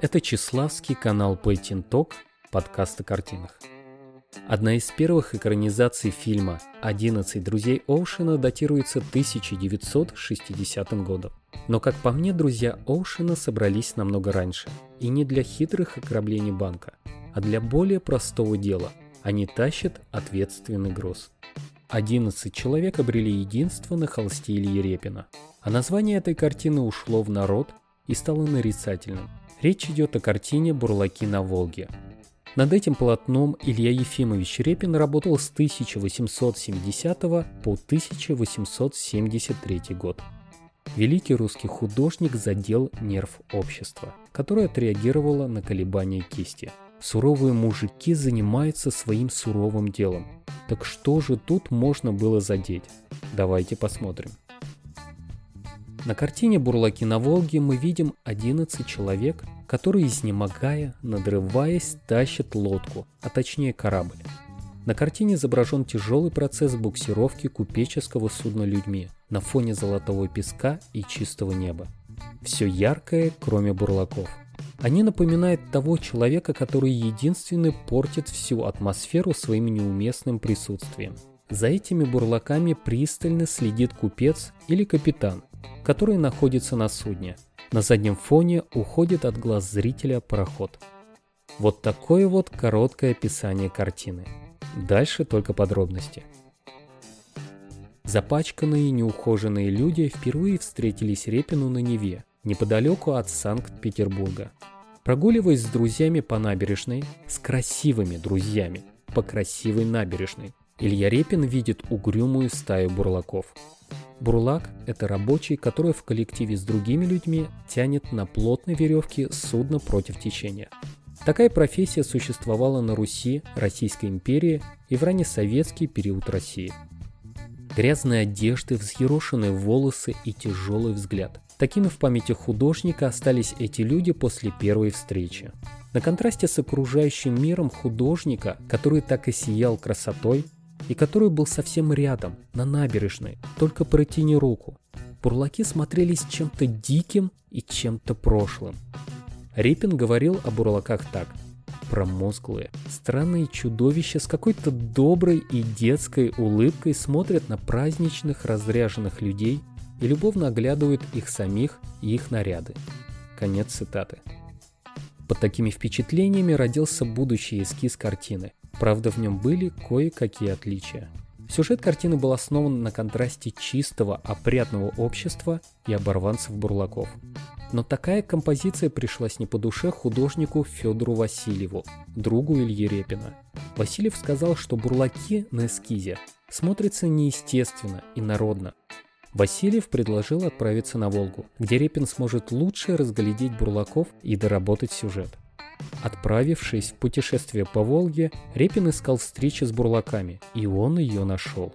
Это Чеславский канал Talk, подкаст о картинах. Одна из первых экранизаций фильма «11 друзей Оушена» датируется 1960 годом. Но, как по мне, друзья Оушена собрались намного раньше. И не для хитрых ограблений банка, а для более простого дела. Они тащат ответственный груз. 11 человек обрели единство на холсте Ильи Репина. А название этой картины ушло в народ и стало нарицательным. Речь идет о картине «Бурлаки на Волге». Над этим полотном Илья Ефимович Репин работал с 1870 по 1873 год. Великий русский художник задел нерв общества, которое отреагировало на колебания кисти. Суровые мужики занимаются своим суровым делом. Так что же тут можно было задеть? Давайте посмотрим. На картине «Бурлаки на Волге» мы видим 11 человек, которые, изнемогая, надрываясь, тащат лодку, а точнее корабль. На картине изображен тяжелый процесс буксировки купеческого судна людьми на фоне золотого песка и чистого неба. Все яркое, кроме бурлаков. Они напоминают того человека, который единственный портит всю атмосферу своим неуместным присутствием. За этими бурлаками пристально следит купец или капитан, который находится на судне. На заднем фоне уходит от глаз зрителя пароход. Вот такое вот короткое описание картины. Дальше только подробности. Запачканные неухоженные люди впервые встретились Репину на Неве, неподалеку от Санкт-Петербурга. Прогуливаясь с друзьями по набережной, с красивыми друзьями, по красивой набережной, Илья Репин видит угрюмую стаю бурлаков. Бурлак – это рабочий, который в коллективе с другими людьми тянет на плотной веревке судно против течения. Такая профессия существовала на Руси, Российской империи и в раннесоветский период России. Грязные одежды, взъерошенные волосы и тяжелый взгляд. Такими в памяти художника остались эти люди после первой встречи. На контрасте с окружающим миром художника, который так и сиял красотой, и который был совсем рядом, на набережной, только протяни руку. Бурлаки смотрелись чем-то диким и чем-то прошлым. Рипин говорил о бурлаках так. Промозглые, странные чудовища с какой-то доброй и детской улыбкой смотрят на праздничных разряженных людей и любовно оглядывают их самих и их наряды. Конец цитаты. Под такими впечатлениями родился будущий эскиз картины, Правда, в нем были кое-какие отличия. Сюжет картины был основан на контрасте чистого, опрятного общества и оборванцев-бурлаков. Но такая композиция пришлась не по душе художнику Федору Васильеву, другу Ильи Репина. Васильев сказал, что бурлаки на эскизе смотрятся неестественно и народно. Васильев предложил отправиться на Волгу, где Репин сможет лучше разглядеть бурлаков и доработать сюжет. Отправившись в путешествие по Волге, Репин искал встречи с бурлаками, и он ее нашел.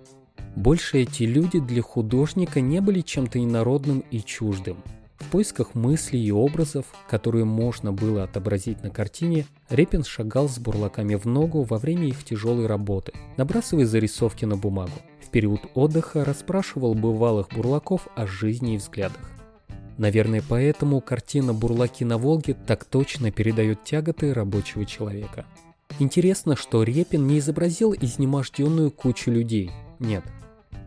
Больше эти люди для художника не были чем-то инородным и чуждым. В поисках мыслей и образов, которые можно было отобразить на картине, Репин шагал с бурлаками в ногу во время их тяжелой работы, набрасывая зарисовки на бумагу. В период отдыха расспрашивал бывалых бурлаков о жизни и взглядах. Наверное, поэтому картина «Бурлаки на Волге» так точно передает тяготы рабочего человека. Интересно, что Репин не изобразил изнеможденную кучу людей. Нет.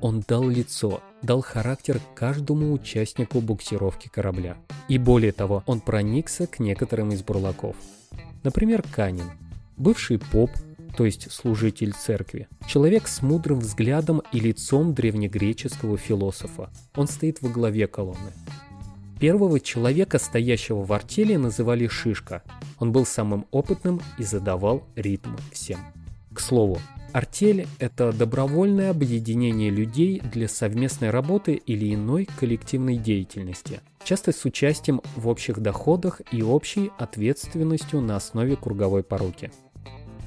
Он дал лицо, дал характер каждому участнику буксировки корабля. И более того, он проникся к некоторым из бурлаков. Например, Канин, бывший поп, то есть служитель церкви. Человек с мудрым взглядом и лицом древнегреческого философа. Он стоит во главе колонны. Первого человека, стоящего в артели, называли Шишка. Он был самым опытным и задавал ритм всем. К слову, артель – это добровольное объединение людей для совместной работы или иной коллективной деятельности, часто с участием в общих доходах и общей ответственностью на основе круговой поруки.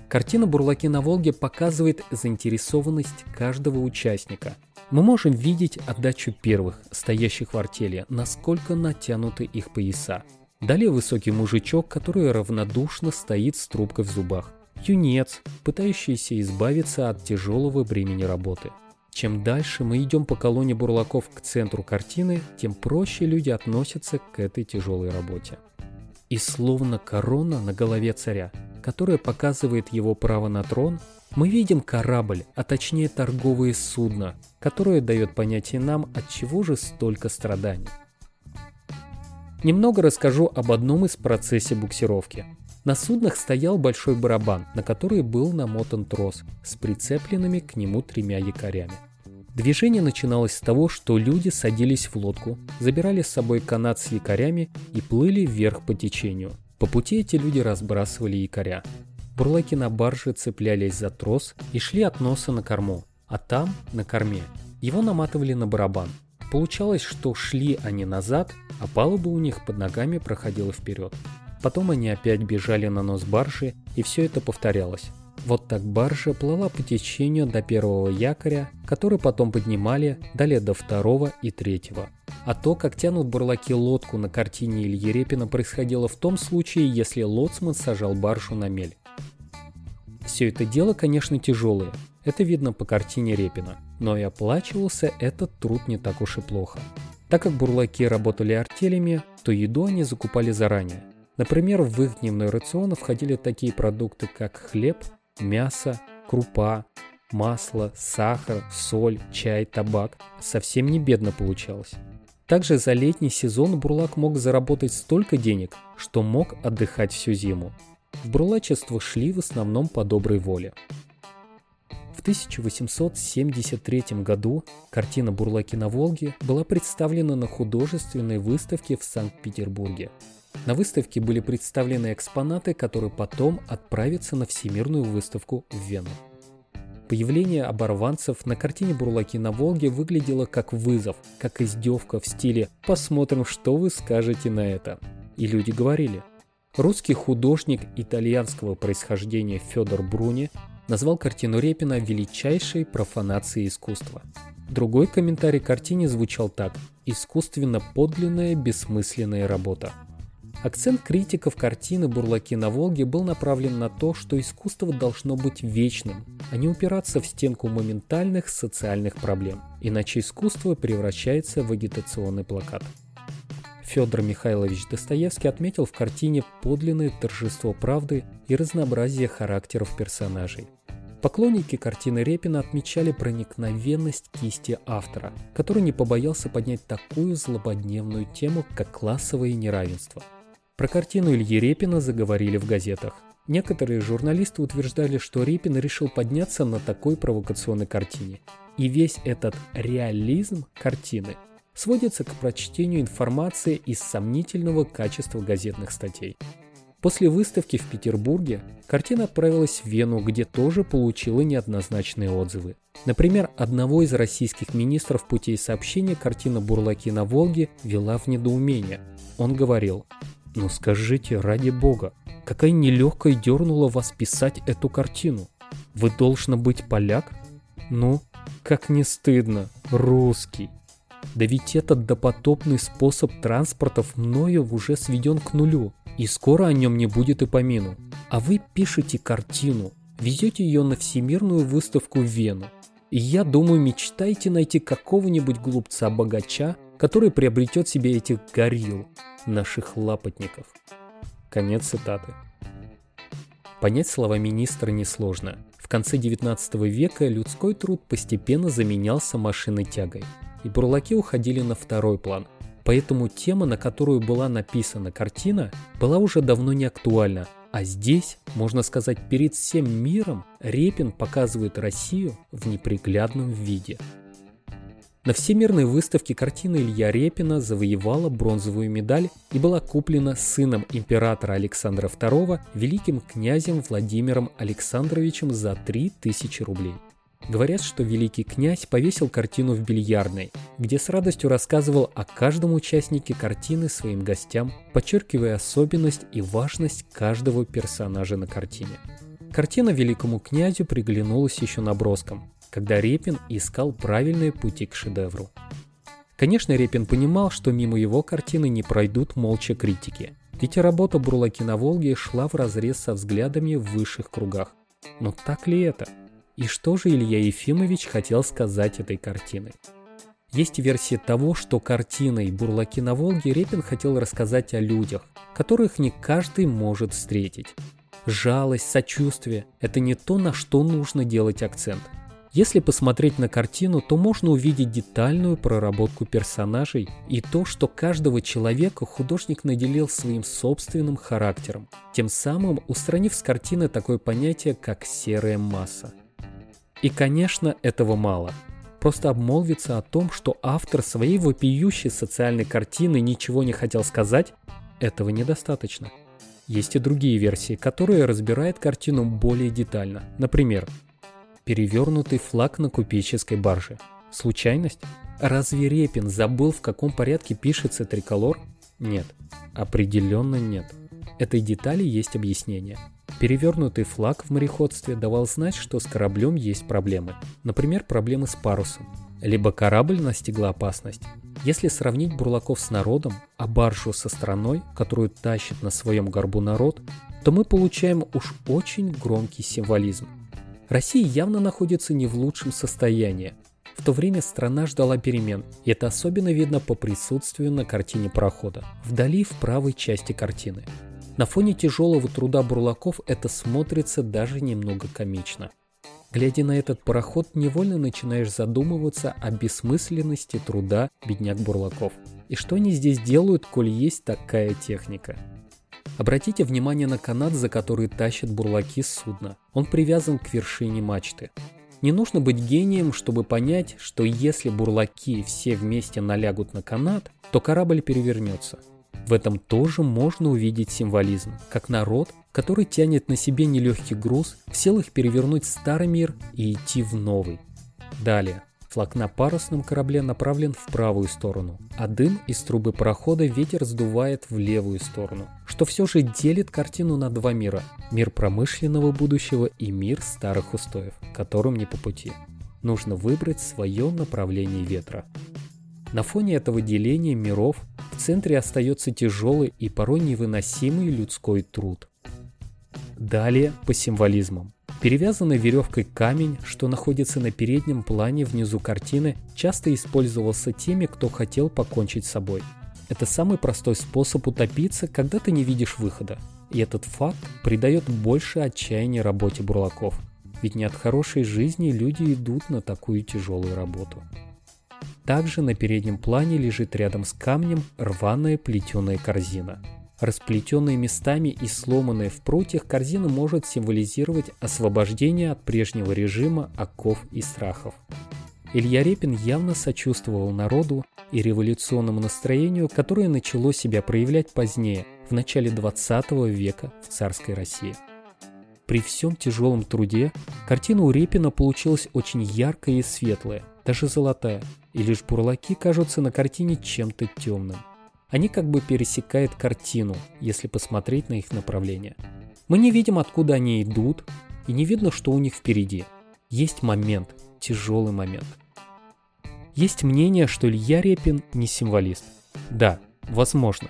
Картина «Бурлаки на Волге» показывает заинтересованность каждого участника – мы можем видеть отдачу первых, стоящих в артели, насколько натянуты их пояса. Далее высокий мужичок, который равнодушно стоит с трубкой в зубах. Юнец, пытающийся избавиться от тяжелого бремени работы. Чем дальше мы идем по колонне бурлаков к центру картины, тем проще люди относятся к этой тяжелой работе. И словно корона на голове царя, которая показывает его право на трон, мы видим корабль, а точнее торговые судна, которое дает понятие нам, от чего же столько страданий. Немного расскажу об одном из процессе буксировки. На суднах стоял большой барабан, на который был намотан трос с прицепленными к нему тремя якорями. Движение начиналось с того, что люди садились в лодку, забирали с собой канат с якорями и плыли вверх по течению. По пути эти люди разбрасывали якоря. Бурлаки на барже цеплялись за трос и шли от носа на корму, а там, на корме, его наматывали на барабан. Получалось, что шли они назад, а палуба у них под ногами проходила вперед. Потом они опять бежали на нос баржи, и все это повторялось. Вот так баржа плыла по течению до первого якоря, который потом поднимали, далее до второго и третьего. А то, как тянут бурлаки лодку на картине Ильи Репина, происходило в том случае, если лоцман сажал баржу на мель. Все это дело, конечно, тяжелое. Это видно по картине Репина. Но и оплачивался этот труд не так уж и плохо. Так как бурлаки работали артелями, то еду они закупали заранее. Например, в их дневной рацион входили такие продукты, как хлеб, мясо, крупа, масло, сахар, соль, чай, табак. Совсем не бедно получалось. Также за летний сезон Бурлак мог заработать столько денег, что мог отдыхать всю зиму. В бурлачество шли в основном по доброй воле. В 1873 году картина «Бурлаки на Волге» была представлена на художественной выставке в Санкт-Петербурге. На выставке были представлены экспонаты, которые потом отправятся на Всемирную выставку в Вену. Появление оборванцев на картине «Бурлаки на Волге» выглядело как вызов, как издевка в стиле «посмотрим, что вы скажете на это». И люди говорили. Русский художник итальянского происхождения Федор Бруни назвал картину Репина величайшей профанацией искусства. Другой комментарий к картине звучал так «искусственно подлинная бессмысленная работа». Акцент критиков картины «Бурлаки на Волге» был направлен на то, что искусство должно быть вечным, а не упираться в стенку моментальных социальных проблем, иначе искусство превращается в агитационный плакат. Федор Михайлович Достоевский отметил в картине подлинное торжество правды и разнообразие характеров персонажей. Поклонники картины Репина отмечали проникновенность кисти автора, который не побоялся поднять такую злободневную тему, как классовое неравенство – про картину Ильи Репина заговорили в газетах. Некоторые журналисты утверждали, что Репин решил подняться на такой провокационной картине. И весь этот реализм картины сводится к прочтению информации из сомнительного качества газетных статей. После выставки в Петербурге картина отправилась в Вену, где тоже получила неоднозначные отзывы. Например, одного из российских министров путей сообщения картина «Бурлаки на Волге» вела в недоумение. Он говорил, но скажите, ради бога, какая нелегкая дернула вас писать эту картину? Вы должны быть поляк? Ну, как не стыдно, русский. Да ведь этот допотопный способ транспорта мною уже сведен к нулю, и скоро о нем не будет и помину. А вы пишете картину, везете ее на всемирную выставку в Вену. И я думаю, мечтаете найти какого-нибудь глупца-богача, который приобретет себе этих горилл, наших лапотников. Конец цитаты. Понять слова министра несложно. В конце 19 века людской труд постепенно заменялся машиной тягой, и бурлаки уходили на второй план. Поэтому тема, на которую была написана картина, была уже давно не актуальна, а здесь, можно сказать, перед всем миром Репин показывает Россию в неприглядном виде – на всемирной выставке картина Илья Репина завоевала бронзовую медаль и была куплена сыном императора Александра II великим князем Владимиром Александровичем за 3000 рублей. Говорят, что великий князь повесил картину в бильярдной, где с радостью рассказывал о каждом участнике картины своим гостям, подчеркивая особенность и важность каждого персонажа на картине. Картина великому князю приглянулась еще наброском, когда Репин искал правильные пути к шедевру. Конечно, Репин понимал, что мимо его картины не пройдут молча критики, ведь работа Бурлаки на Волге шла в разрез со взглядами в высших кругах. Но так ли это? И что же Илья Ефимович хотел сказать этой картиной? Есть версия того, что картиной «Бурлаки на Волге» Репин хотел рассказать о людях, которых не каждый может встретить. Жалость, сочувствие – это не то, на что нужно делать акцент. Если посмотреть на картину, то можно увидеть детальную проработку персонажей и то, что каждого человека художник наделил своим собственным характером, тем самым устранив с картины такое понятие, как серая масса. И, конечно, этого мало – Просто обмолвиться о том, что автор своей вопиющей социальной картины ничего не хотел сказать, этого недостаточно. Есть и другие версии, которые разбирают картину более детально. Например, перевернутый флаг на купеческой барже. Случайность? Разве Репин забыл, в каком порядке пишется триколор? Нет, определенно нет. Этой детали есть объяснение. Перевернутый флаг в мореходстве давал знать, что с кораблем есть проблемы. Например, проблемы с парусом. Либо корабль настигла опасность. Если сравнить бурлаков с народом, а баржу со страной, которую тащит на своем горбу народ, то мы получаем уж очень громкий символизм. Россия явно находится не в лучшем состоянии. В то время страна ждала перемен, и это особенно видно по присутствию на картине парохода, вдали в правой части картины. На фоне тяжелого труда бурлаков это смотрится даже немного комично. Глядя на этот пароход, невольно начинаешь задумываться о бессмысленности труда бедняк бурлаков. И что они здесь делают, коль есть такая техника? Обратите внимание на канат, за который тащат бурлаки с судна. Он привязан к вершине мачты. Не нужно быть гением, чтобы понять, что если бурлаки все вместе налягут на канат, то корабль перевернется. В этом тоже можно увидеть символизм, как народ, который тянет на себе нелегкий груз, в силах перевернуть старый мир и идти в новый. Далее. Флаг на парусном корабле направлен в правую сторону, а дым из трубы прохода ветер сдувает в левую сторону, что все же делит картину на два мира – мир промышленного будущего и мир старых устоев, которым не по пути. Нужно выбрать свое направление ветра. На фоне этого деления миров в центре остается тяжелый и порой невыносимый людской труд. Далее по символизмам. Перевязанный веревкой камень, что находится на переднем плане внизу картины, часто использовался теми, кто хотел покончить с собой. Это самый простой способ утопиться, когда ты не видишь выхода. И этот факт придает больше отчаяния работе бурлаков. Ведь не от хорошей жизни люди идут на такую тяжелую работу. Также на переднем плане лежит рядом с камнем рваная плетеная корзина. Расплетенная местами и сломанная в прутьях, корзина может символизировать освобождение от прежнего режима оков и страхов. Илья Репин явно сочувствовал народу и революционному настроению, которое начало себя проявлять позднее, в начале 20 века в царской России. При всем тяжелом труде картина у Репина получилась очень яркая и светлая, даже золотая, и лишь бурлаки кажутся на картине чем-то темным. Они как бы пересекают картину, если посмотреть на их направление. Мы не видим, откуда они идут, и не видно, что у них впереди. Есть момент, тяжелый момент. Есть мнение, что Илья Репин не символист. Да, возможно.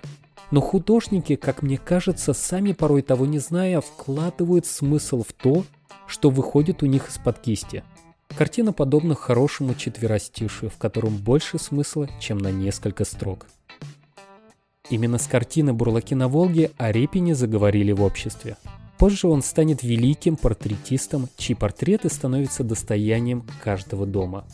Но художники, как мне кажется, сами порой того не зная, вкладывают смысл в то, что выходит у них из-под кисти – Картина подобна хорошему четверостишию, в котором больше смысла, чем на несколько строк. Именно с картины «Бурлаки на Волге» о Репине заговорили в обществе. Позже он станет великим портретистом, чьи портреты становятся достоянием каждого дома.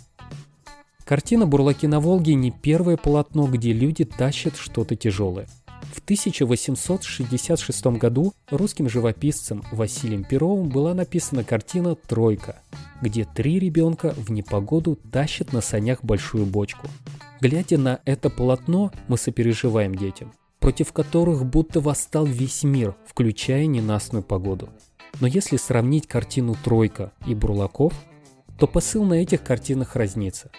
Картина «Бурлаки на Волге» не первое полотно, где люди тащат что-то тяжелое. В 1866 году русским живописцем Василием Перовым была написана картина «Тройка», где три ребенка в непогоду тащат на санях большую бочку. Глядя на это полотно, мы сопереживаем детям, против которых будто восстал весь мир, включая ненастную погоду. Но если сравнить картину «Тройка» и «Бурлаков», то посыл на этих картинах разнится.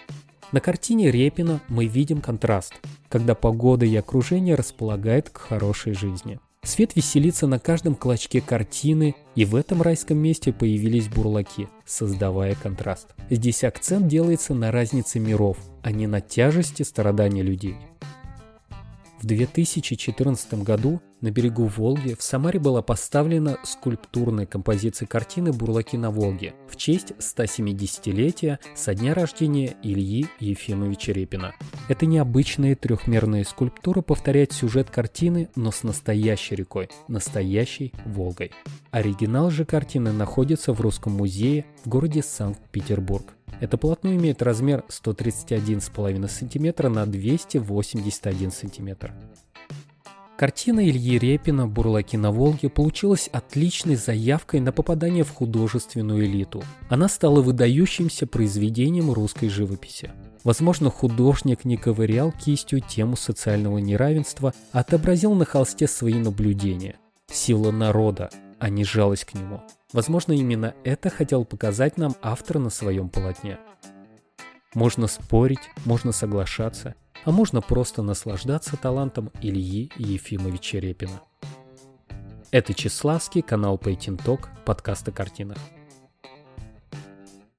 На картине Репина мы видим контраст, когда погода и окружение располагают к хорошей жизни – Свет веселится на каждом клочке картины, и в этом райском месте появились бурлаки, создавая контраст. Здесь акцент делается на разнице миров, а не на тяжести страдания людей. В 2014 году На берегу Волги в Самаре была поставлена скульптурная композиция картины «Бурлаки на Волге» в честь 170-летия со дня рождения Ильи Ефимовича Репина. Эта необычная трехмерная скульптура повторяет сюжет картины, но с настоящей рекой, настоящей Волгой. Оригинал же картины находится в Русском музее в городе Санкт-Петербург. Это полотно имеет размер 131,5 см на 281 см. Картина Ильи Репина «Бурлаки на Волге» получилась отличной заявкой на попадание в художественную элиту. Она стала выдающимся произведением русской живописи. Возможно, художник не ковырял кистью тему социального неравенства, а отобразил на холсте свои наблюдения. Сила народа, а не жалость к нему. Возможно, именно это хотел показать нам автор на своем полотне. Можно спорить, можно соглашаться, а можно просто наслаждаться талантом Ильи Ефимовича Репина. Это Чеславский, канал Talk, подкаст о картинах.